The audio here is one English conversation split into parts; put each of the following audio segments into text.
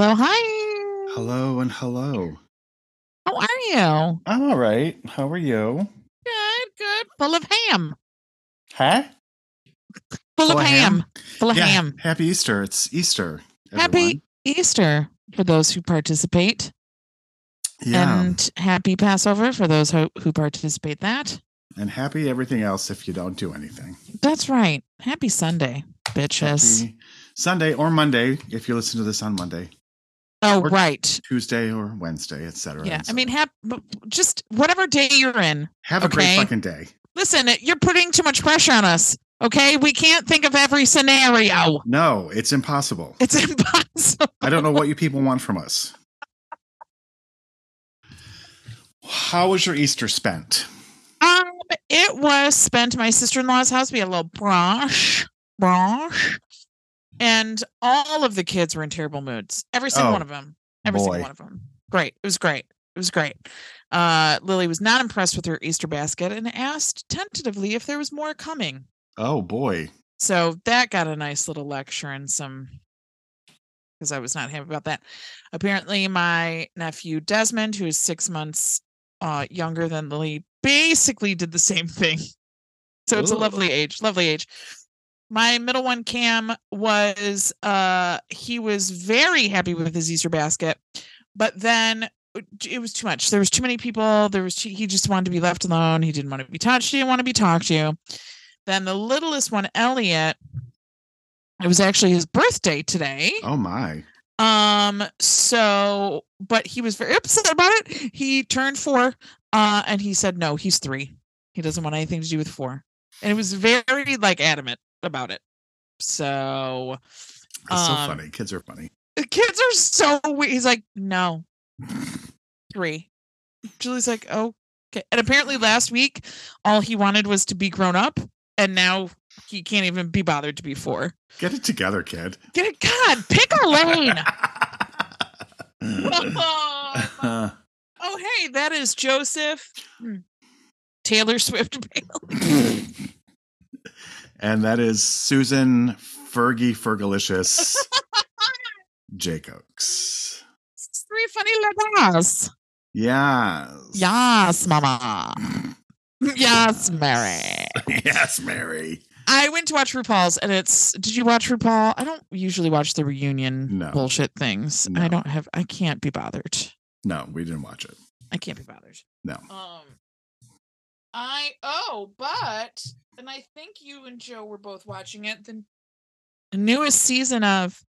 hello, hi. Hello and hello. How are you? I'm all right. How are you? Good, good. Full of ham. Huh? Full, Full of ham. ham? Full of Yeah, ham. Happy Easter. It's Easter. Happy. Easter for those who participate, Yeah. And, and happy Passover for those who, who participate. That And happy everything else if you don't do anything. that's right. Happy Sunday, bitches. Happy Sunday or Monday if you listen to this on Monday, oh, right. Tuesday or Wednesday, etc. Yeah. I mean, hap- just whatever day you're in. have a great fucking day. Listen, you're putting too much pressure on us. Okay, we can't think of every scenario. No, it's impossible. It's impossible. I don't know what you people want from us. How was your Easter spent? Um, it was spent my sister in law's house. We had a little brunch, brunch, and all of the kids were in terrible moods. Every single Oh, one of them. Every boy. single one of them. Great. It was great. It was great. Uh, Lily was not impressed with her Easter basket and asked tentatively if there was more coming. Oh boy. So that got a nice little lecture and some because I was not happy about that. Apparently, my nephew Desmond, who is six months uh, younger than Lily, basically did the same thing. So it's a lovely age, lovely age. My middle one, Cam, was uh he was very happy with his Easter basket, but then uh, it was too much. There was too many people. There was he just wanted to be left alone. He didn't want to be touched. He didn't want to be talked to. Then the littlest one, Elliot, it was actually his birthday today. Oh my. Um, so but he was very upset about it. He turned four, uh, and he said no, he's three. He doesn't want anything to do with four. And it was very like adamant about it. So That's so Um, funny. Kids are funny. the kids are so weird. He's like, no, three. Julie's like, okay. And apparently last week, all he wanted was to be grown up, and now he can't even be bothered to be four. Get it together, kid. Get it, God, pick a lane. Uh, oh, hey, that is Joseph hmm, Taylor Swift. Bailey. And that is Susan Fergie Fergalicious Jacobs. Three funny letters. Yes. Yes, Mama. yes, Mary. yes, Mary. I went to watch RuPaul's, and it's. Did you watch RuPaul? I don't usually watch the reunion No. bullshit things. No. I don't have. I can't be bothered. No, we didn't watch it. I can't be bothered. No. Um. I oh, but and I think you and Joe were both watching it. The newest season of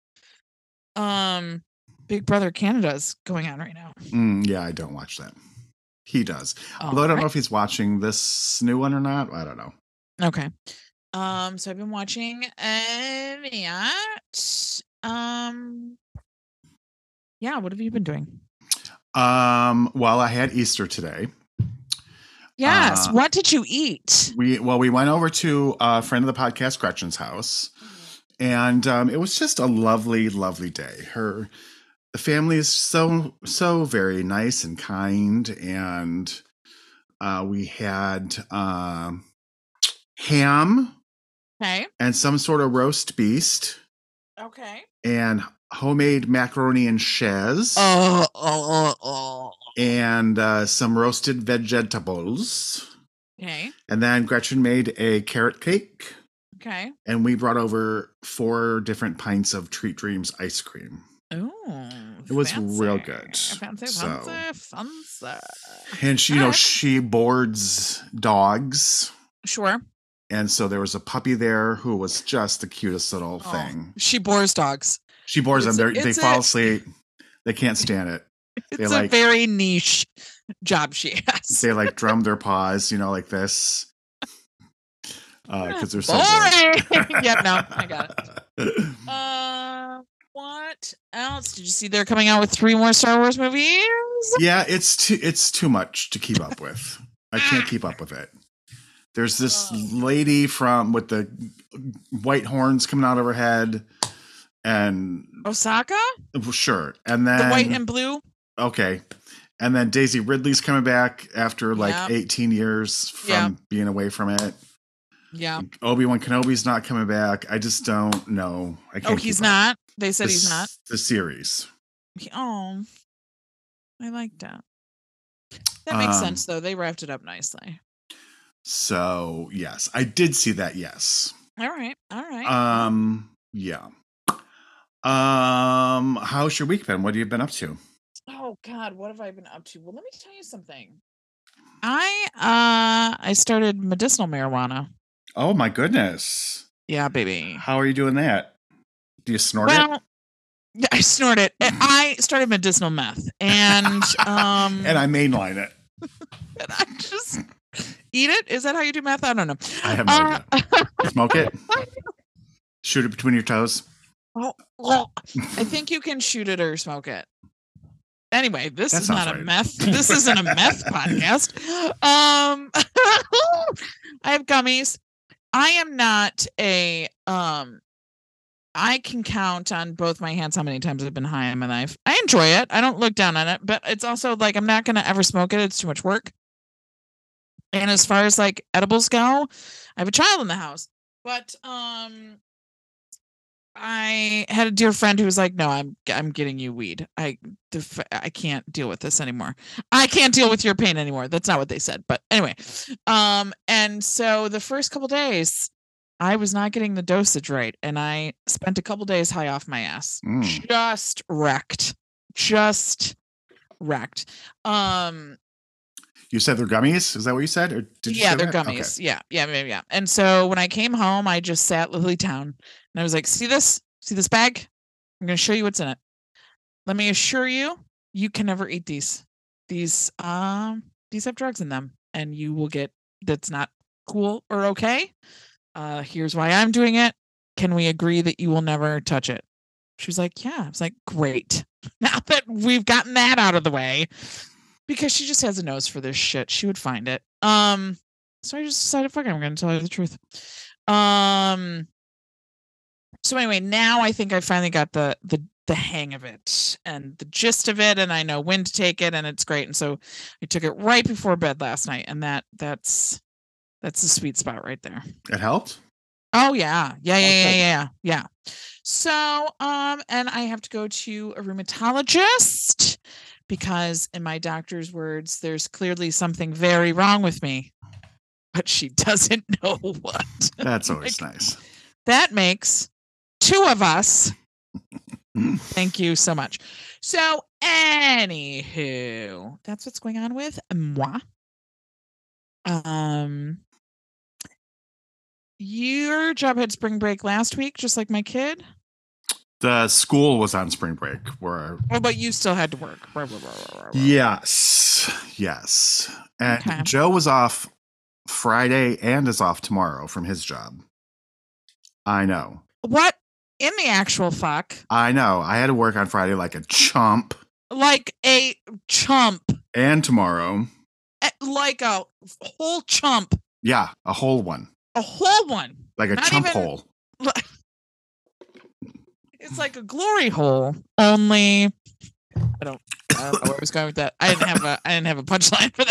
um Big Brother Canada is going on right now. Mm, yeah, I don't watch that. He does. Although I don't know if he's watching this new one or not. I don't know. Okay. Um, so I've been watching that. Um yeah, what have you been doing? Um, well, I had Easter today. Yes. Uh, what did you eat? We well, we went over to a friend of the podcast, Gretchen's house, and um, it was just a lovely, lovely day. Her the family is so so very nice and kind, and uh, we had um, ham Okay. and some sort of roast beast Okay. and homemade macaroni and chaise Oh, oh, oh, oh. And uh, some roasted vegetables. Okay. And then Gretchen made a carrot cake. Okay. and we brought over four different pints of Treat Dreams ice cream. Ooh. It was real good. Fancy, So- fancy, fancy. And she, you know, she boards dogs. Sure. And so there was a puppy there who was just the cutest little Oh, thing. She bores dogs. She boards It's them. They're, they fall asleep. They can't stand it. It's They a like- very niche job she has. They like drum their paws, you know, like this. Because they're so. Boring. yep, no, I got it. Uh, what else did you see? They're coming out with three more Star Wars movies. yeah, it's too it's too much to keep up with. I can't keep up with it. There's this lady from with the white horns coming out of her head, and Ahsoka, sure, and then the white and blue. Okay, and then Daisy Ridley's coming back after like Yeah. 18 years from Yeah. being away from it. Yeah. Obi Wan Kenobi's not coming back. I just don't know. I can't. Oh, he's up. not. They said The he's not. The series. Oh, I like that. That makes Um, sense, though. They wrapped it up nicely. So yes, I did see that. Yes. All right, all right. Um. Yeah. Um. How's your week been? What have you been up to? Oh God, what have I been up to? Well, let me tell you something. I uh I started medicinal marijuana. Oh my goodness. Yeah, baby. How are you doing that? Do you snort it? Well, yeah, I snort it. I started medicinal meth, and um, And I mainline it. and I just eat it. Is that how you do meth? I don't know. I have no Uh, idea. Smoke it. Shoot it between your toes. oh, oh, I think you can shoot it or smoke it. Anyway, this That is not a right. meth. This isn't a meth podcast. Um, I have gummies. I am not a um. I can count on both my hands how many times I've been high in my life. I enjoy it. I don't look down on it, but it's also like I'm not gonna ever smoke it. It's too much work. And as far as like edibles go, I have a child in the house. But um I had a dear friend who was like, "No, I'm I'm getting you weed. I the f- I can't deal with this anymore. I can't deal with your pain anymore." That's not what they said, but anyway. Um and so the first couple days I was not getting the dosage right and I spent a couple days high off my ass. Mm. Just wrecked. Just wrecked. Um You said they're gummies. Is that what you said? Or did you yeah, they're that? Okay. gummies. Yeah, yeah, yeah, yeah. And so when I came home, I just sat Lily Town and I was like, "See this? See this bag? I'm going to show you what's in it. Let me assure you, you can never eat these. These um these have drugs in them, and you will get that's not cool or okay. Uh, here's why I'm doing it. Can we agree that you will never touch it?" She was like, "Yeah." I was like, "Great." Now that we've gotten that out of the way, because she just has a nose for this shit. She would find it. Um, so I just decided, fuck it, I'm gonna tell you the truth. Um so anyway, now I think I finally got the the the hang of it and the gist of it, and I know when to take it, and it's great. And so I took it right before bed last night, and that that's that's the sweet spot right there. It helped. Oh yeah. Yeah, yeah, yeah, Okay. yeah, yeah. So, um, and I have to go to a rheumatologist because in my doctor's words, there's clearly something very wrong with me. But she doesn't know what. That's always nice. That makes two of us. Thank you so much. So, anywho, that's what's going on with moi. Um, your job had spring break last week, just like my kid. The school was on spring break. Where Oh, but you still had to work. Yes, yes, and Okay. Joe was off Friday and is off tomorrow from his job. I know. What in the actual fuck? I know. I had to work on Friday like a chump, Like a chump, and tomorrow. Like a whole chump, Yeah, a whole one, a whole one. like a Not chump even- hole. It's like a glory hole, only I don't. I don't know where I was going with that. I didn't have a. I didn't have a punchline for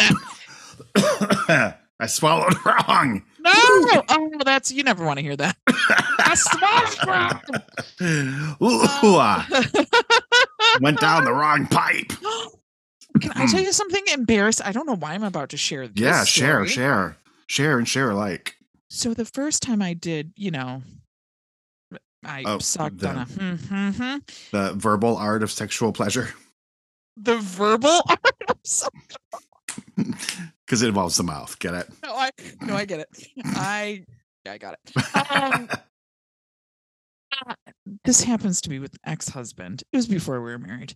that. I swallowed wrong. No. Oh, that's you never want to hear that. I swallowed Ooh, ah, wrong. went down the wrong pipe. Can I tell you something embarrassing? I don't know why I'm about to share this. Yeah, share, story. share, share, and share alike. So the first time I did, you know, I Oh, sucked the- on a hmm, hmm, hmm. The verbal art of sexual pleasure, the verbal art. of so- because it involves the mouth. Get it? no, I no, I get it. I I got it. Um, this happens to me with ex-husband. It was before we were married.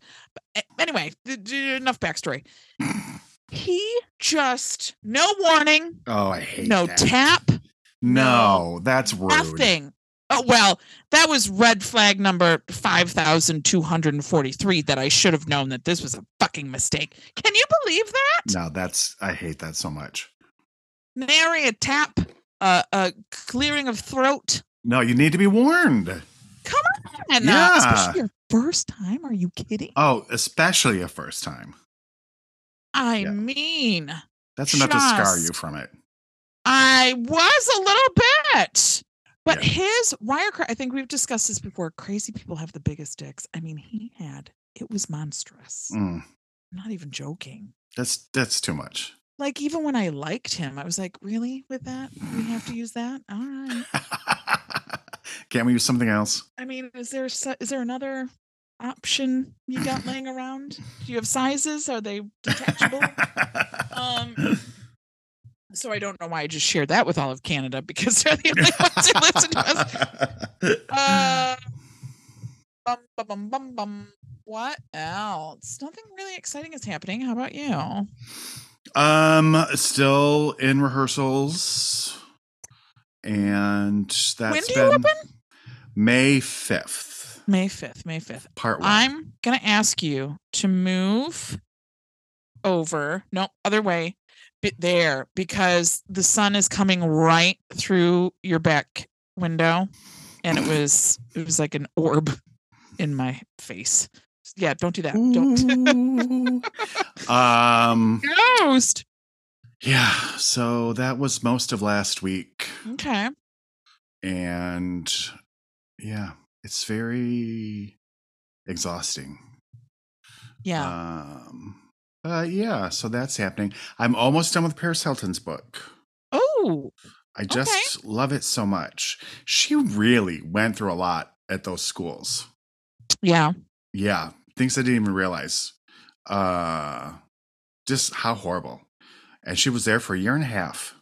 But anyway, enough backstory. He just no warning, Oh, I hate no that. tap, No, that's rude. nothing. Oh well, that was red flag number five thousand two hundred and forty-three. That I should have known that this was a fucking mistake. Can you believe that? No, that's I hate that so much. Nary a tap, uh, a clearing of throat. No, you need to be warned. Come on, Yeah. uh, especially your first time. Are you kidding? Oh, especially a first time. I yeah. mean, That's enough to scar you from it. I was a little bit. But Yeah. his wire, cra- I think we've discussed this before. Crazy people have the biggest dicks. I mean, he had it was monstrous. Mm, I'm not even joking. that's that's too much. Like even when I liked him, I was like, really with that? We have to use that? All right. Can't we use something else? I mean, is there is there another option you got laying around? Do you have sizes? Are they detachable? um so I don't know why I just shared that with all of Canada because they're the only ones who listen to us. Uh, bum, bum, bum, bum. What else? Nothing really exciting is happening. How about you? um, still in rehearsals, and that's when do been you open? May fifth, May 5th. May 5th. part one. I'm going to ask you to move over. No, other way. Bit there because the sun is coming right through your back window and it was it was like an orb in my face. Yeah, don't do that. Don't. Um, Ghost. yeah. So that was most of last week, Okay. and yeah, it's very exhausting. Yeah. Um, uh, yeah, so that's happening. I'm almost done with Paris Hilton's book. oh, I just love it so much. She really went through a lot at those schools. yeah. Yeah, things I didn't even realize. Uh, just how horrible. And she was there for a year and a half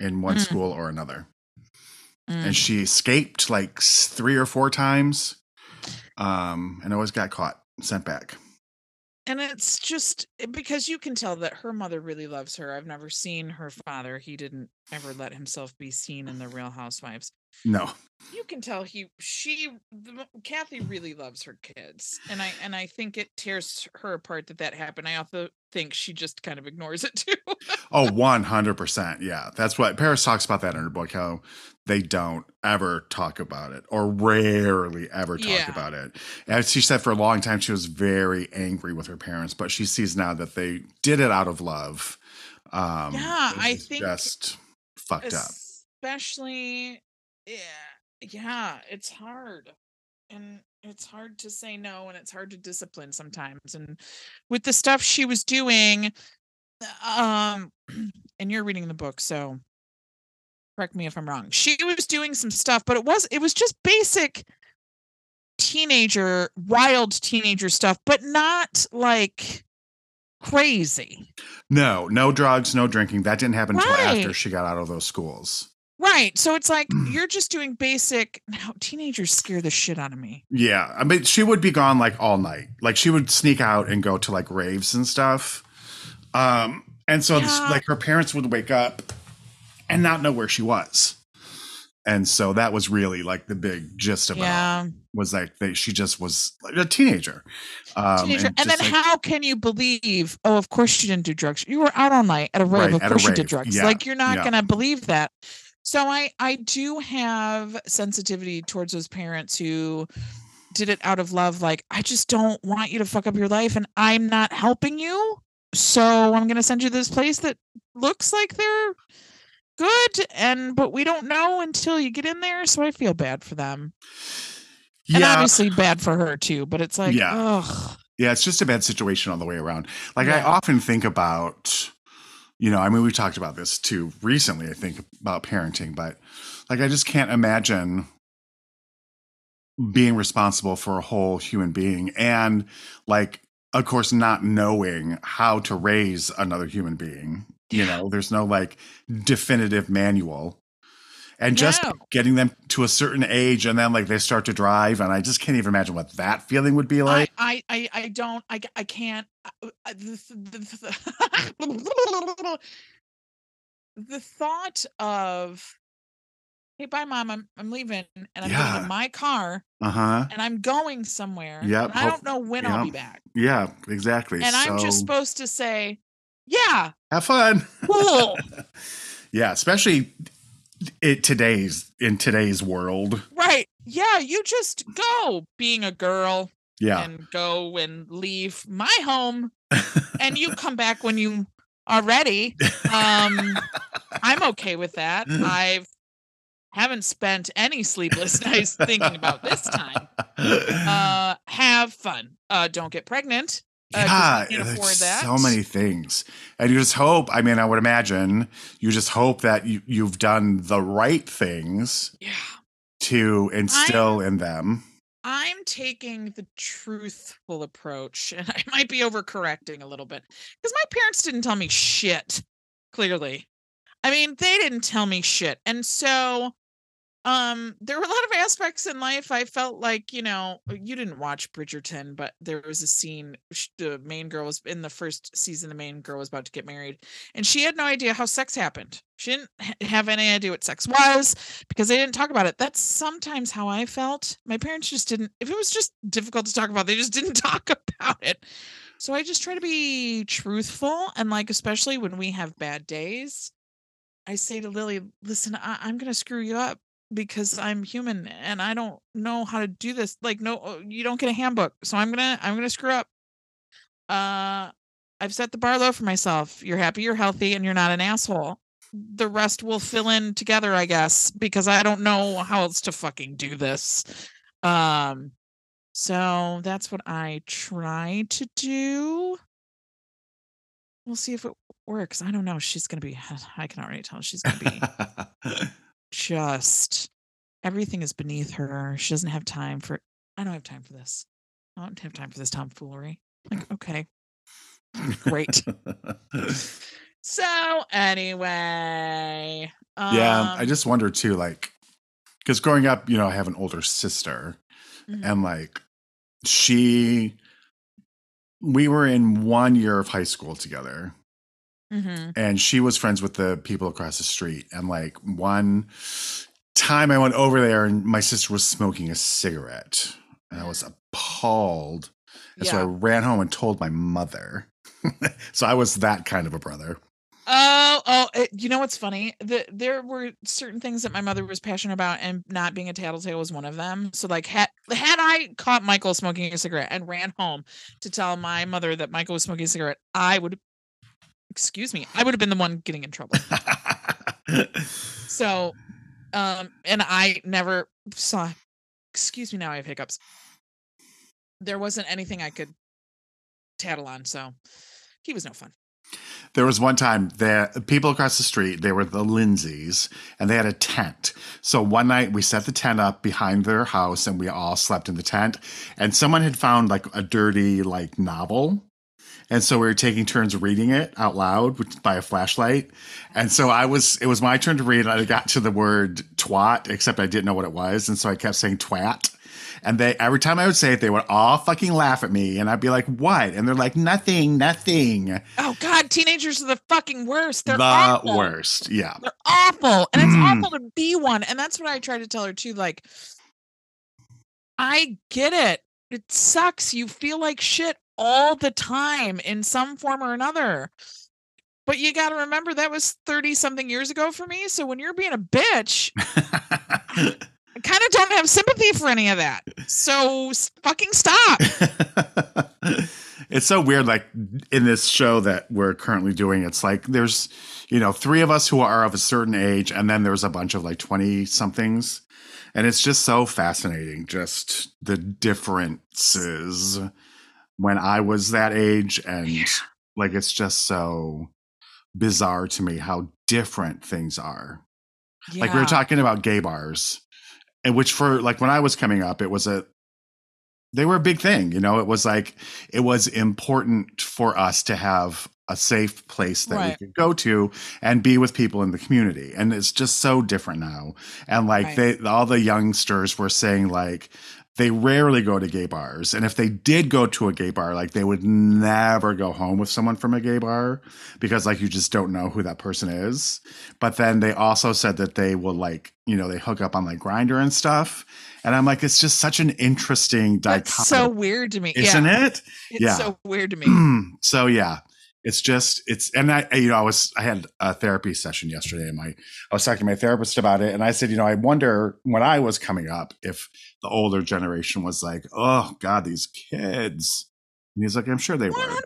in one Mm. school or another. Mm. And she escaped like three or four times um, and always got caught, sent back. And it's just eh, because you can tell that her mother really loves her. I've never seen her father. He didn't ever let himself be seen in the Real Housewives. No. You can tell he she the, Kathy really loves her kids, and I and I think it tears her apart that that happened. I also think she just kind of ignores it too. Oh, 100%. Yeah. That's what Paris talks about that in her book, how they don't ever talk about it or rarely ever talk Yeah. about it. And she said for a long time she was very angry with her parents, but she sees now that they did it out of love. Um, Yeah, I think just fucked up. Especially, yeah, yeah, it's hard, and it's hard to say no, and it's hard to discipline sometimes. And with the stuff she was doing, um, and you're reading the book, so correct me if I'm wrong. She was doing some stuff, but it was it was just basic teenager, wild teenager stuff, but not like crazy. No, no drugs, no drinking. That didn't happen until after she got out of those schools. Right. So it's like you're just doing basic. Now, teenagers scare the shit out of me. Yeah, I mean, she would be gone like all night. Like she would sneak out and go to like raves and stuff. Um, and so this, like her parents would wake up and not know where she was. And so that was really like the big gist of it Yeah. was like they, she just was like a teenager. Um, Teenager. And, just, then like, how can you believe, oh, of course she didn't do drugs. You were out all night at a rave. Right, of course she did drugs. Yeah, Like you're not yeah. gonna believe that. So I I do have sensitivity towards those parents who did it out of love. Like, I just don't want you to fuck up your life and I'm not helping you. So I'm gonna send you this place that looks like they're good and but we don't know until you get in there. So I feel bad for them. And obviously bad for her too, but it's like, Yeah. ugh. Yeah, it's just a bad situation all the way around. Like I often think about, you know, I mean, we talked about this too recently. I think about parenting, but like I just can't imagine being responsible for a whole human being and like of course not knowing how to raise another human being you Yeah. know there's no like definitive manual and just No. getting them to a certain age and then like they start to drive and i just can't even imagine what that feeling would be like I, I, I, I don't, I, I can't. uh, uh, The, the, the, the thought of, hey, bye, mom, I'm, I'm leaving, and I'm getting Yeah. in my car, uh-huh and I'm going somewhere. Yep, and I don't know when I'll be back, yeah exactly and I'm just supposed to say, yeah, have fun cool, yeah especially it today's in today's world right? Yeah, you just go, being a girl, yeah and go and leave my home and you come back when you are ready. Um, I'm okay with that. I've haven't spent any sleepless nights thinking about this time. Uh, have fun. Uh, don't get pregnant. Uh, yeah, we can't there's afford that. so many things, and you just hope. I mean, I would imagine you just hope that you you've done the right things Yeah. to instill in them. I'm taking the truthful approach, and I might be overcorrecting a little bit because my parents didn't tell me shit. Clearly, I mean, they didn't tell me shit, and so, um, there were a lot of aspects in life I felt like you know you didn't watch Bridgerton, but there was a scene. The main girl was in the first season. The main girl was about to get married, and she had no idea how sex happened. She didn't have any idea what sex was because they didn't talk about it. That's sometimes how I felt. My parents just didn't, if it was just difficult to talk about, they just didn't talk about it. So I just try to be truthful. And like, especially when we have bad days, I say to Lily, listen, I- I'm going to screw you up because I'm human and I don't know how to do this. Like, no, uh, you don't get a handbook. So I'm going to, I'm going to screw up. Uh, I've set the bar low for myself. You're happy, you're healthy, and you're not an asshole the rest will fill in together, I guess, because I don't know how else to fucking do this. Um, so that's what I try to do. We'll see if it works. I don't know. She's gonna be. I can already tell she's gonna be just. Everything is beneath her. She doesn't have time for. I don't have time for this. I don't have time for this tomfoolery. Like, okay, great. So anyway, yeah, I um, just wonder too, like, because growing up, you know, I have an older sister, mhm, and like, she, we were in one year of high school together, mhm. and she was friends with the people across the street. And like one time I went over there and my sister was smoking a cigarette. And I was appalled. And so I ran home and told my mother. so I was that kind of a brother. Oh, oh, it, you know what's funny? The, there were certain things that my mother was passionate about, and not being a tattletale was one of them. So, like, had had I caught Michael smoking a cigarette and ran home to tell my mother that Michael was smoking a cigarette, I would, excuse me, I would have been the one getting in trouble. So, um, and I never saw. Excuse me, now I have hiccups. There wasn't anything I could tattle on, so he was no fun. There was one time that people across the street, they were the Lindsays, and they had a tent. So one night we set the tent up behind their house and we all slept in the tent. And someone had found like a dirty like novel. And so we were taking turns reading it out loud by a flashlight. And so I was, it was my turn to read. And I got to the word twat, except I didn't know what it was. And so I kept saying twat. And they, every time I would say it, they would all fucking laugh at me. And I'd be like, what? And they're like, nothing, nothing. Oh God, teenagers are the fucking worst. They're the awful. worst. Yeah. They're awful. And it's Mm. awful to be one. And that's what I try to tell her too. Like, I get it. It sucks. You feel like shit all the time in some form or another. But you got to remember that was 30 something years ago for me. So when you're being a bitch, I kind of don't have sympathy for any of that. So fucking stop. it's so weird like in this show that we're currently doing it's like there's you know three of us who are of a certain age and then there's a bunch of like 20 somethings and it's just so fascinating just the differences. When i was that age and like it's just so bizarre to me how different things are. Like we were talking about gay bars and which for like when i was coming up it was a they were a big thing you know? It was like it was important for us to have a safe place that we could go to and be with people in the community and it's just so different now. And like Right. they all the youngsters were saying like they rarely go to gay bars and if they did go to a gay bar like they would never go home with someone from a gay bar because like you just don't know who that person is but then they also said that they will like you know they hook up on like Grindr and stuff and i'm like it's just such an interesting That's dichotomy so weird to me. isn't yeah. it It's Yeah. so weird to me. so yeah it's just it's and i I- you know i was i had a therapy session yesterday and my i was talking to my therapist about it and i said you know i wonder when i was coming up if the older generation was like oh god these kids and he's like i'm sure they 100 were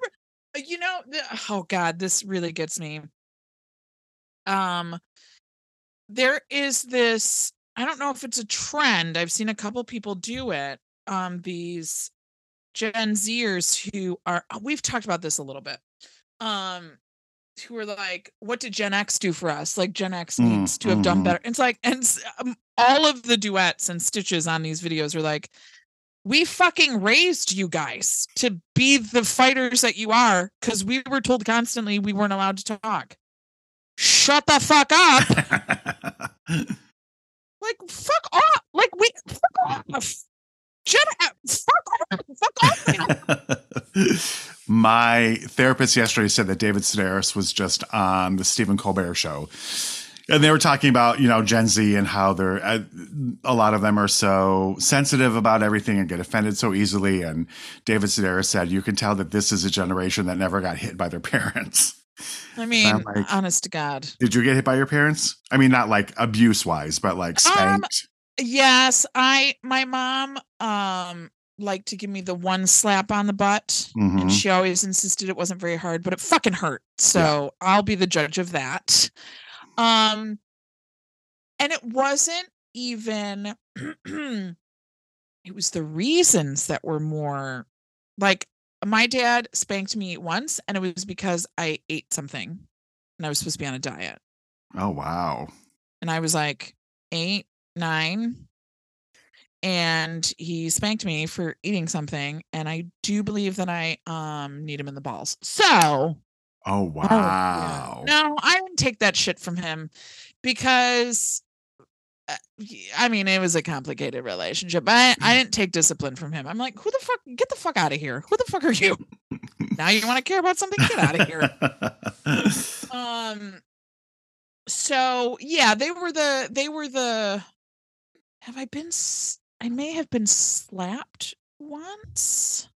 Uh, you know the, oh god this really gets me um there is this I don't know if it's a trend. I've seen a couple people do it. Um, these Gen Zers who are we've talked about this a little bit. Um, who are like, what did Gen X do for us? Like Gen X Mm, needs to have done mhm. better. It's like, and um, all of the duets and stitches on these videos are like, we fucking raised you guys to be the fighters that you are because we were told constantly we weren't allowed to talk. Shut the fuck up. like, fuck off. Like, we, fuck off. Gen up. fuck off. Fuck off. My therapist yesterday said that David Sedaris was just on the Stephen Colbert show. And they were talking about, you know, Gen Z and how they're, uh, a lot of them are so sensitive about everything and get offended so easily. And David Sedaris said, you can tell that this is a generation that never got hit by their parents. I mean, like- honest to God. Did you get hit by your parents? I mean, not like abuse wise, but like Um, spanked. Yes, I my mom um liked to give me the one slap on the butt Mhm. and she always insisted it wasn't very hard, but it fucking hurt. So I'll be the judge of that. Um and it wasn't even it was the reasons that were more like my dad spanked me once and it was because I ate something and I was supposed to be on a diet. Oh, wow. and I was like eight, nine. And he spanked me for eating something. And I do believe that I um need him in the balls. So Oh, oh, yeah. wow. no, I didn't take that shit from him because i mean it was a complicated relationship. I, I didn't take discipline from him. I'm like, who the fuck get the fuck out of here? Who the fuck are you? now you want to care about something? Get out of here. um so yeah they were the they were the have i been I may have been slapped once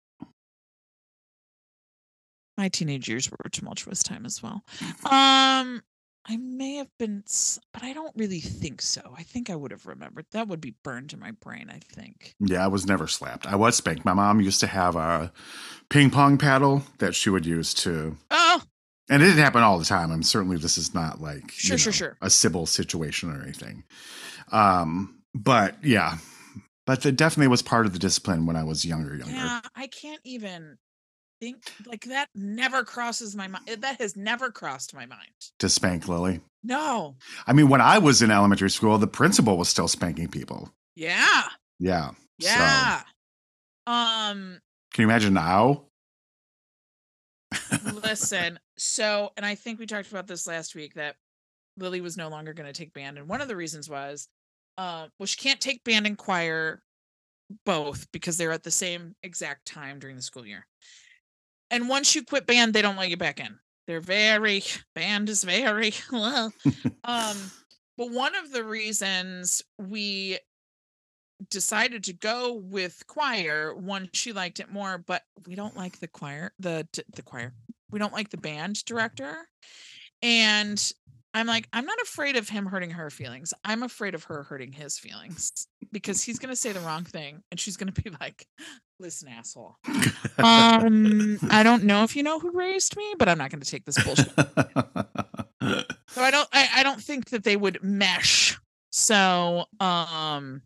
my teenage years were a tumultuous time as well um i may have been but i don't really think so i think i would have remembered that would be burned in my brain i think Yeah, I was never slapped. I was spanked. My mom used to have a ping pong paddle that she would use to, oh and it didn't happen all the time. I'm certainly this is not like you Sure, sure, sure. a Sybil situation or anything. Um, but yeah, but that definitely was part of the discipline when I was younger. Younger. yeah i can't even think like that never crosses my mind that has never crossed my mind To spank Lily. no I mean, when I was in elementary school, the principal was still spanking people. yeah Yeah. So, Yeah. Um can you imagine now? listen, so and I think we talked about this last week that Lily was no longer going to take band and one of the reasons was uh well she can't take band and choir both because they're at the same exact time during the school year. And once you quit band they don't let you back in. They're very band is very well. um but one of the reasons we decided to go with choir one she liked it more but we don't like the choir the the choir we don't like the band director and i'm like i'm not afraid of him hurting her feelings i'm afraid of her hurting his feelings because he's going to say the wrong thing and she's going to be like listen asshole um i don't know if you know who raised me but i'm not going to take this bullshit so I don't I, I don't think that they would mesh. So um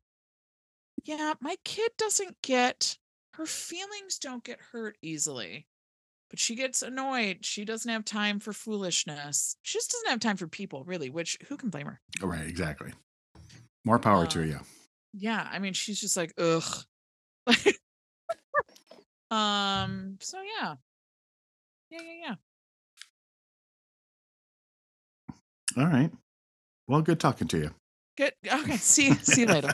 yeah, my kid doesn't get her feelings don't get hurt easily. But she gets annoyed. She doesn't have time for foolishness. She just doesn't have time for people, really, which who can blame her? right, exactly. More power to Uh, you. Yeah, I mean she's just like, ugh. um, so yeah. Yeah, yeah, yeah. All right. Well, good talking to you. Good. Okay, see see you later.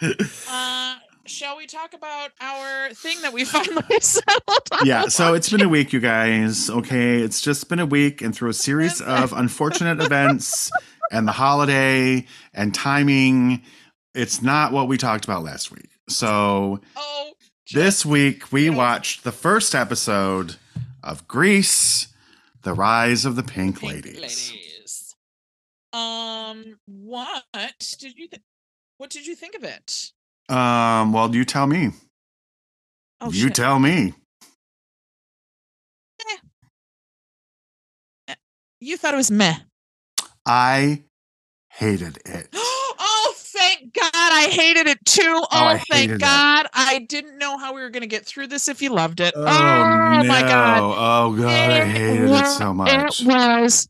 Uh shall we talk about our thing that we finally settled yeah, so it's been a week, you guys. Okay, it's just been a week, and through a series of unfortunate events and the holiday and timing, it's not what we talked about last week. So Oh, this week we watched the first episode of Grease: The Rise of the Pink, Pink Ladies. ladies. Um, what did you? Th- what did you think of it? Um, well, you tell me. Oh, you shit. tell me. Eh. Eh, you thought it was meh. I hated it. oh, thank God. I hated it too. Oh, oh, I thank hated it. God. I didn't know how we were going to get through this if you loved it. Oh, ah, no. my God. Oh god, I hated it so much. It was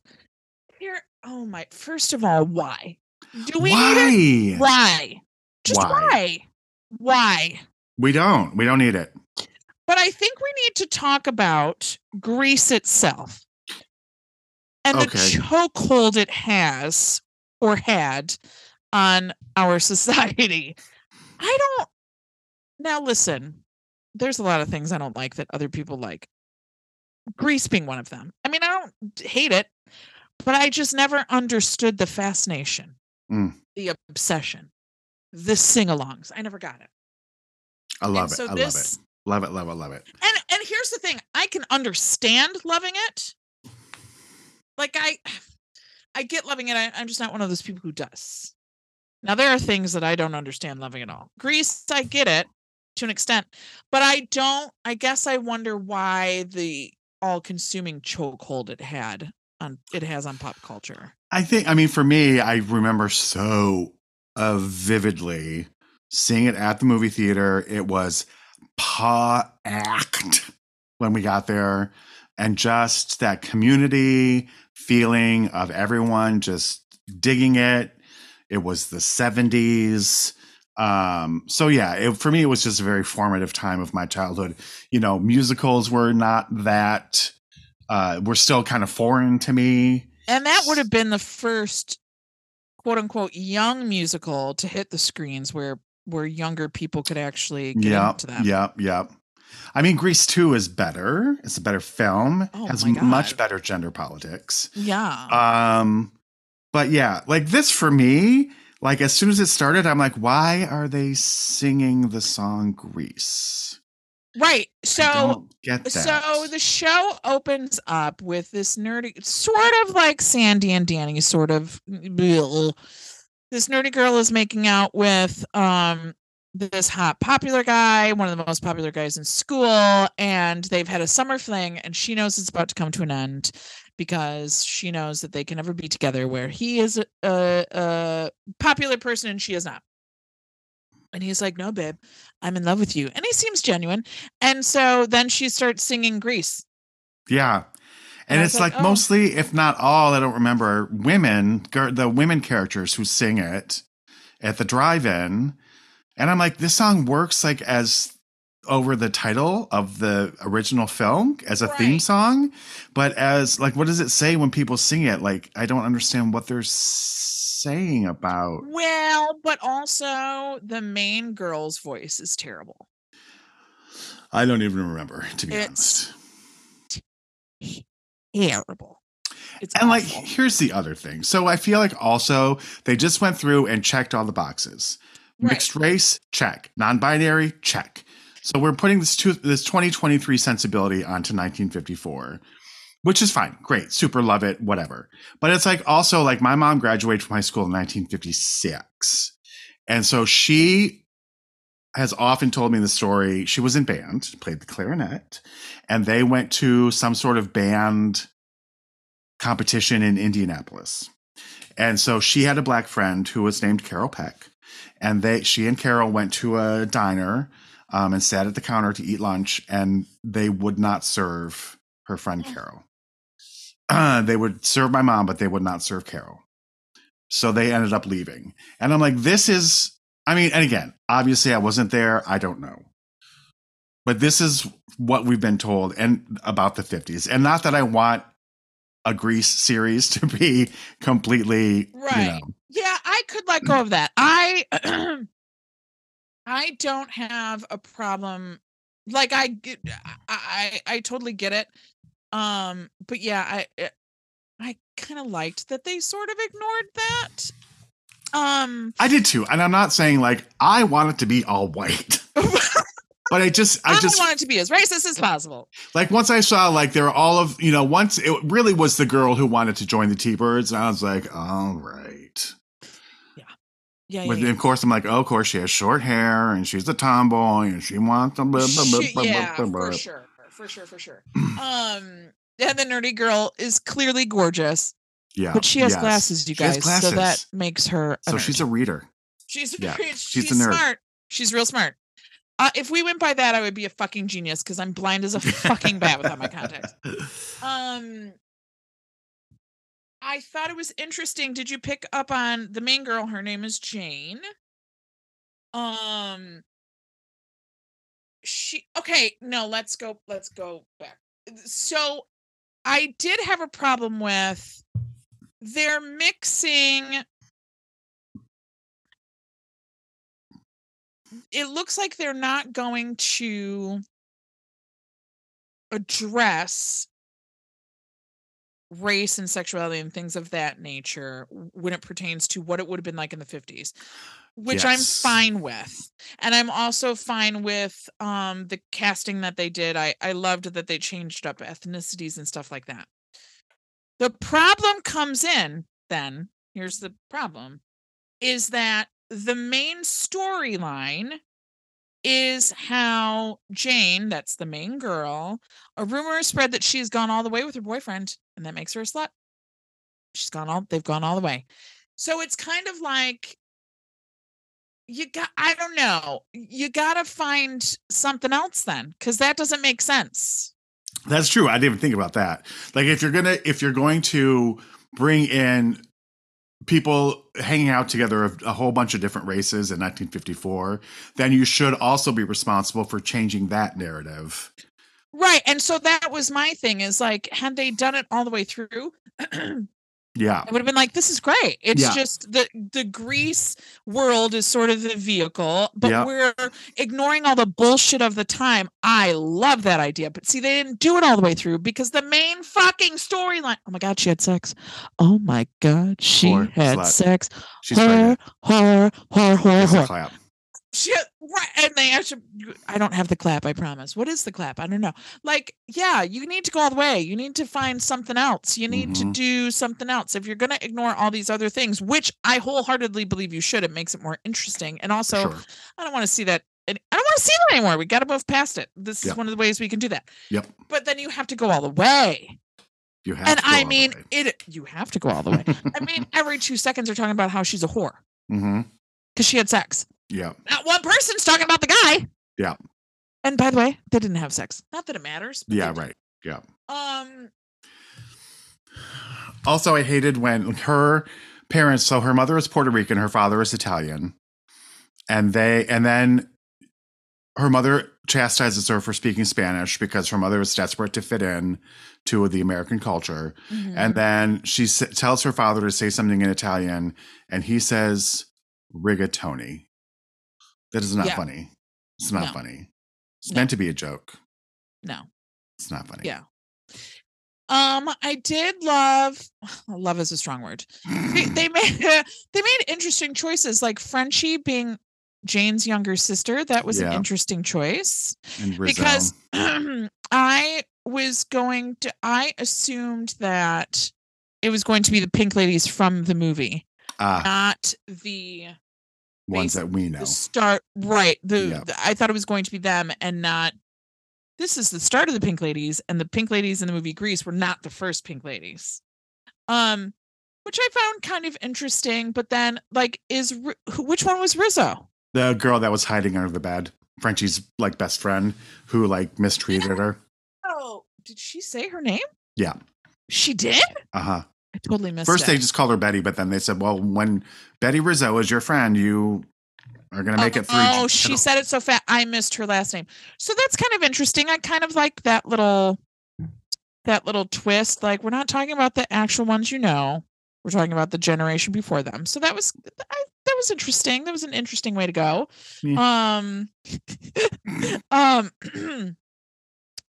here. Oh my. First of all, why? Do we it? Why? Why? Just Why? why? Why? We don't. We don't need it. But I think we need to talk about Grease itself and Okay. the chokehold it has or had on our society. I don't. Now, listen, there's a lot of things I don't like that other people like. Grease being one of them. I mean, I don't hate it, but I just never understood the fascination, Mm. the obsession, the sing alongs. I never got it. I love And it. so I love it. Love it. Love it. Love it. and and here's the thing i can understand loving it like i i get loving it I, i'm just not one of those people who does now there are things that i don't understand loving at all Grease i get it to an extent but i don't i guess i wonder why the all-consuming chokehold it had on it has on pop culture I think. I mean, for me, I remember so uh, vividly seeing it at the movie theater. It was packed when we got there, and just that community feeling of everyone just digging it. It was the seventies. Um, so yeah, it, for me, it was just a very formative time of my childhood. You know, musicals were not that. Uh, were still kind of foreign to me. and that would have been the first quote unquote young musical to hit the screens where where younger people could actually get Yep, into them yep, yep. I mean, Grease 2 is better. It's a better film. Oh has much better gender politics. yeah Um, but yeah, like this for me, like as soon as it started, I'm like, why are they singing the song Grease? Right so. So the show opens up with this nerdy, sort of like Sandy and Danny, sort of. This nerdy girl is making out with um this hot popular guy, one of the most popular guys in school, and they've had a summer fling, and she knows it's about to come to an end because she knows that they can never be together. Where he is a, a, a popular person and she is not. And he's like, "No, babe, I'm in love with you," and he seems genuine. And so then she starts singing Grease. yeah. And And it's like, like, oh. mostly, if not all, I don't remember women, the women characters who sing it at the drive-in. And I'm like, this song works like as over the title of the original film as a theme song, but as like, what does it say when people sing it? Like, I don't understand what they're saying about. Well, but also the main girl's voice is terrible. I don't even remember, to be It's- honest. Terrible. It's And like, here's the other thing. So I feel like also they just went through and checked all the boxes. Right. Mixed race, check. Non-binary, check. So we're putting this to, this 2023 sensibility onto 1954, which is fine, great, super love it, whatever. But it's like also like my mom graduated from high school in 1956, and so she has often told me the story. She was in band, played the clarinet, and they went to some sort of band competition in Indianapolis. And so she had a black friend who was named Carol Peck, and they she and Carol went to a diner um, and sat at the counter to eat lunch, and they would not serve her friend Oh. Carol. Uh, they would serve my mom, but they would not serve Carol. So they ended up leaving, and I'm like, this is. I mean, and again, obviously, I wasn't there. I don't know. But this is what we've been told and about the 50s. And not that I want a Grease series to be completely you Right. know, Yeah, I could let go of that. I I don't have a problem. Like I get, I I, I totally get it. Um, but yeah, I eh, I kind of liked that they sort of ignored that. Um, I did too. And I'm not saying like I want it to be all white. but I just I I, just want it to be as racist as possible. like once I saw like there were all of you know, once it really was the girl who wanted to join the T Birds, and I was like, all right. Yeah, yeah, But yeah. of course I'm like, oh, of course she has short hair and she's a tomboy and she wants to blah, blah, blah, yeah, blah, blah. for sure, for sure, for sure. um, and the nerdy girl is clearly gorgeous. Yeah. but she has yes. glasses, you guys, so that makes her. a So nerd. she's a reader. she's yeah, she's, she's she's a nerd. smart. She's real smart. Uh, if we went by that, I would be a fucking genius because I'm blind as a fucking bat without my contacts. Um, I thought it was interesting. Did you pick up on the main girl? Her name is Jane. Um, she okay. No, let's go. Let's go back. So, I did have a problem with their mixing. It looks like they're not going to address race and sexuality and things of that nature when it pertains to what it would have been like in the 50s which i'm fine with and i'm also fine with um the casting that they did i i loved that they changed up ethnicities and stuff like that the problem comes in then here's the problem is that the main storyline is how Jane, that's the main girl, a rumor is spread that she's gone all the way with her boyfriend, and that makes her a slut. She's gone all they've gone all the way. So it's kind of like you got I don't know. You gotta find something else then, because that doesn't make sense. That's true. I didn't even think about that. Like if you're gonna if you're going to bring in people hanging out together of a whole bunch of different races in 1954, then you should also be responsible for changing that narrative. Right. And so that was my thing is like, had they done it all the way through, it Yeah. would have been like, this is great. It's Yeah. just the the Grease world is sort of the vehicle, but Yeah. we're ignoring all the bullshit of the time. I love that idea. But see, they didn't do it all the way through because the main fucking storyline. Oh my god, she had sex. Oh my god, she had slut. sex. She's Whore, pregnant. whore, whore, whore, It's a whore. clap. Shit, right. And they actually, I don't have the clap, I promise. What is the clap? I don't know. Like, yeah, you need to go all the way. You need to find something else. You need to Mhm. do something else. If you're going to ignore all these other things, which I wholeheartedly believe you should, it makes it more interesting. And also, sure. I don't want to see that. and I don't want to see that anymore. We got to move past it. This is one of the ways we can do that. Yep. But then you have to go all the way. You have and to go all I the mean, way. it. You have to go all the way. I mean, every two seconds they're talking about how she's a whore because she had sex. Yeah. Not one person's talking about the guy. Yeah. And by the way, they didn't have sex. Not that it matters. Yeah, right. Yeah. Um. Also, I hated when her parents, so her mother is Puerto Rican, her father is Italian. And they, and then her mother chastises her for speaking Spanish because her mother is desperate to fit in to the American culture. mhm. And then she s- tells her father to say something in Italian, and he says rigatoni. That is not Yeah. funny. It's not No. funny. It's No. meant to be a joke. no. It's not funny. Yeah. Um, I did love. Love is a strong word. They, they made they made interesting choices, like Frenchie being Jane's younger sister. That was an interesting choice And because I was going to. I assumed that it was going to be the Pink Ladies from the movie, ah, not the ones that we know. start right the, Yep. the- i thought it was going to be them and not this is the start of the pink ladies and the pink ladies in the movie grease were not the first pink ladies um which i found kind of interesting but then like is which one was rizzo The girl that was hiding under the bed, Frenchie's like best friend who like mistreated her. oh did she say her name Yeah. she did Uh huh. I totally missed First, it. they just called her Betty, but then they said, "Well, when Betty Rizzo is your friend, you are going to make it through." Oh, she said it so fast. I missed her last name. So that's kind of interesting. I kind of like that little that little twist. Like we're not talking about the actual ones you know. We're talking about the generation before them. So that was I, that was interesting. That was an interesting way to go. Um um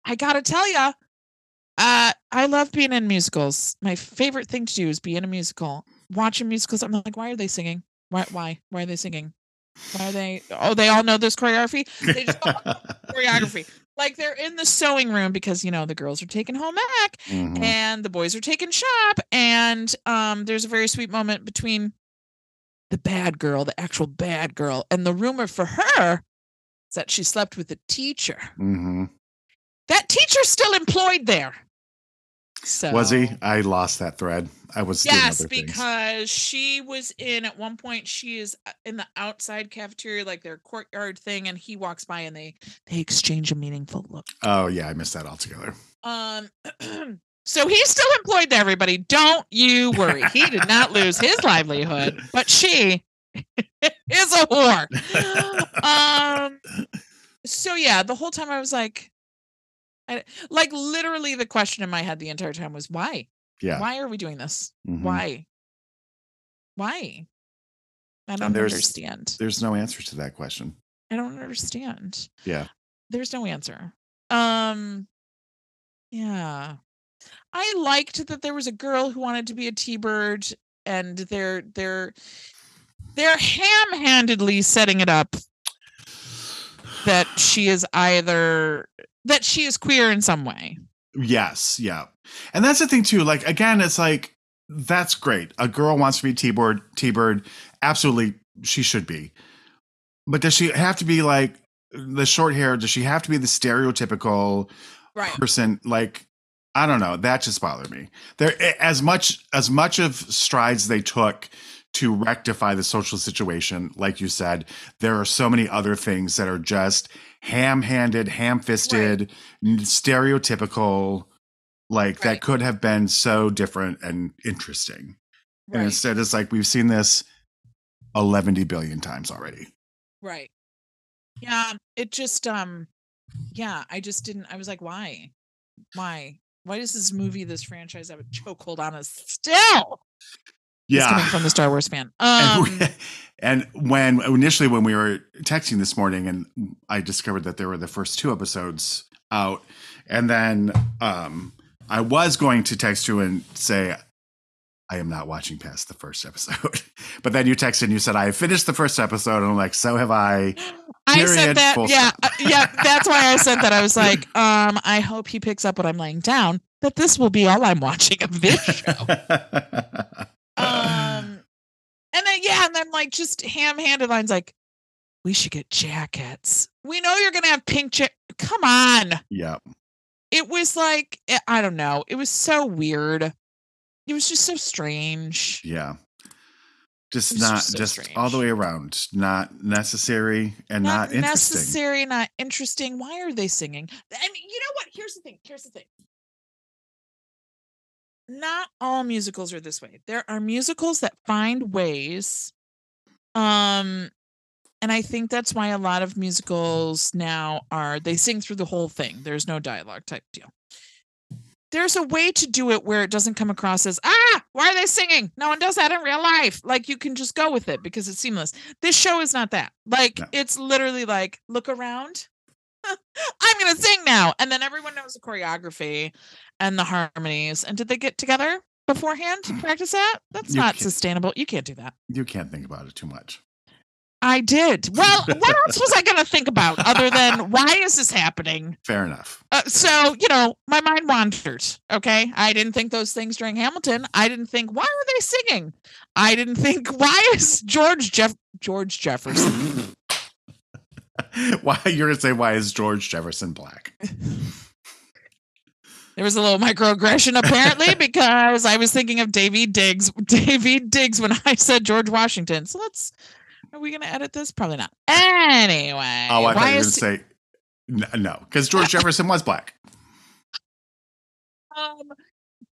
I got to tell you uh I love being in musicals. My favorite thing to do is be in a musical. Watching musicals I'm like why are they singing? Why why why are they singing? Why are they? Oh, they all know this choreography. They just know choreography. Like they're in the sewing room because you know the girls are taking home ec Mhm. and the boys are taking shop, and um, there's a very sweet moment between the bad girl, the actual bad girl, and the rumor for her is that she slept with the teacher. Mhm. That teacher's still employed there. So Was he? I lost that thread. I was Yes, because she was in at one point. She is uh, in the outside cafeteria, like their courtyard thing, and he walks by and they they exchange a meaningful look. Oh yeah, I missed that altogether. Um, so he's still employed there. Everybody, don't you worry. He did not lose his livelihood, but she is a whore. Um, so yeah, the whole time I was like, I, like literally, the question in my head the entire time was why? Yeah. Why are we doing this? Mhm. Why? Why? I don't there's- understand. There's no answer to that question. I don't understand. Yeah. There's no answer. Um yeah. I liked that there was a girl who wanted to be a T-bird and they're they're they're ham-handedly setting it up that she is either that she is queer in some way. Yes, yeah. And that's the thing too. Like again, it's like that's great. A girl wants to be T-bird, T-bird. Absolutely, she should be. But does she have to be like the short hair? Does she have to be the stereotypical Right. person? Like, I don't know. That just bothered me. There, as much as much of strides they took to rectify the social situation, like you said, there are so many other things that are just ham-handed, ham-fisted, n- stereotypical. Like that could have been so different and interesting. And instead, it's like we've seen this 11 billion times already. Right. Yeah, it just um yeah, I just didn't I was like, why? Why? Why does this movie, this franchise have a chokehold on us still? Yeah. coming from the Star Wars fan. and, Um we- and when initially when we were texting this morning and i discovered that there were the first two episodes out and then um i was going to text you and say i am not watching past the first episode but then you texted and you said i finished the first episode and i'm like so have i I period, said that yeah, uh, yeah, that's why I said that. I was like, um, I hope he picks up what I'm laying down, that this will be all I'm watching of this show. Um and then yeah, and then like just ham-handed lines like, we should get jackets. We know you're gonna have pink jack. Come on. yeah it was like eh, I don't know. It was so weird. It was just so strange. yeah just not just so just all the way around not necessary and not, interesting necessary, not interesting. Why are they singing? And you know what? Here's the thing. Here's the thing. Not all musicals are this way. There are musicals that find ways. Um, and I think that's why a lot of musicals now are they sing through the whole thing. There's no dialogue type deal. There's a way to do it where it doesn't come across as ah, why are they singing? No one does that in real life. Like you can just go with it because it's seamless. This show is not that. Like No. it's literally like look around. I'm gonna sing now, and then everyone knows the choreography and the harmonies. And did they get together beforehand to practice that? That's You not sustainable. You can't do that. you can't think about it too much I did. Well, what else was I going to think about other than why is this happening? fair enough Uh, so, you know, my mind wandered. Okay. I didn't think those things during Hamilton. I didn't think, why are they singing? I didn't think, why is George Jeff George Jefferson? why you're gonna say why is George Jefferson black? There was a little microaggression apparently because I was thinking of Daveed Diggs, Daveed Diggs when I said George Washington. So let's, are we going to edit this? Probably not. Anyway. Oh, I thought you were gonna is say no, because George Jefferson was black. um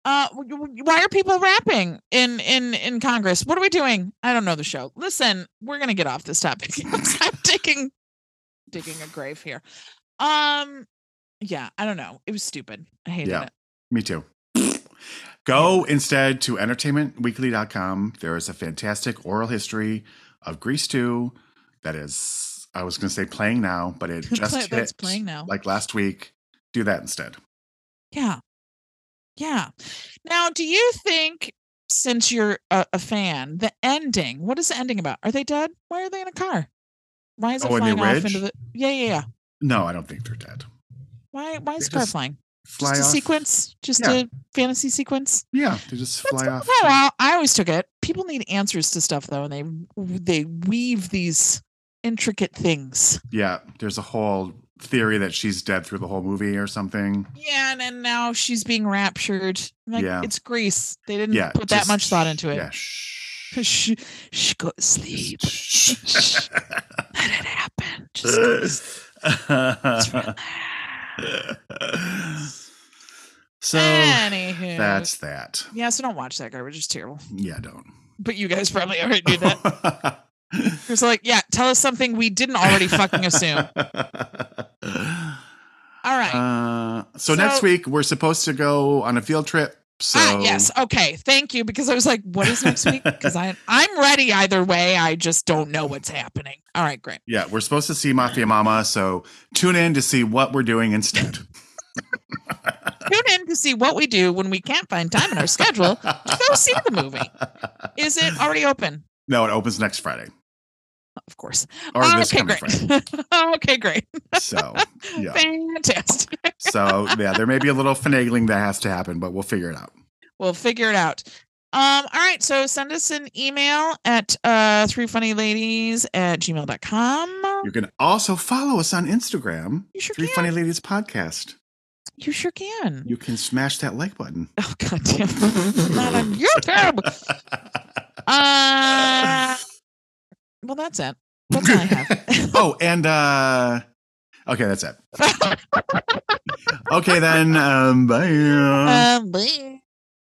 uh why are people rapping in in in congress what are we doing i don't know the show listen we're gonna get off this topic i'm digging digging a grave here um yeah i don't know it was stupid i hated Yeah. it Me too. Go instead to entertainmentweekly.com. There is a fantastic oral history of Grease 2 that is, I was going to say playing now, but it just Play- hit playing now like last week. Do that instead. yeah yeah now do you think since you're a, a fan the ending what is the ending about are they dead why are they in a car why is it Oh, flying off into the yeah yeah yeah No, I don't think they're dead. Why why is car flying Fly just a off. sequence just Yeah. a fantasy sequence Yeah, they just That's fly cool. off. Well, I always took it. People need answers to stuff though, and they they weave these intricate things. Yeah, there's a whole theory that she's dead through the whole movie or something. Yeah, and then now she's being raptured. Like, Yeah. it's Grease. They didn't Yeah, put that much thought into it. Yeah. Shh. Shh, shh, go to sleep. Shh. Let it happen. Just go to sleep. so Anywho. that's that. yeah, so don't watch that garbage. It's terrible. Yeah, don't. But you guys probably already knew that. It's like, yeah, tell us something we didn't already fucking assume. All right. Uh, so, So- next week we're supposed to go on a field trip. So ah, yes. Okay. Thank you. Because I was like, what is next week? Because I I'm ready either way. I just don't know what's happening. All right, great. Yeah, we're supposed to see Mafia Mama. So tune in to see what we're doing instead. Tune in to see what we do when we can't find time in our schedule to go see the movie. Is it already open? No, it opens next Friday Of course. or this okay, great. Okay, great. So yeah, Fantastic. so yeah, there may be a little finagling that has to happen, but we'll figure it out. We'll figure it out. Um, all right, so send us an email at uh three funny ladies at gmail.com. You can also follow us on Instagram, You sure Three can. Funny Ladies Podcast. You sure can. You can smash that like button. oh god damn. Not on YouTube. Uh well that's it. That's all I have. oh, and uh okay, that's it. Okay then, um bye. um, bye.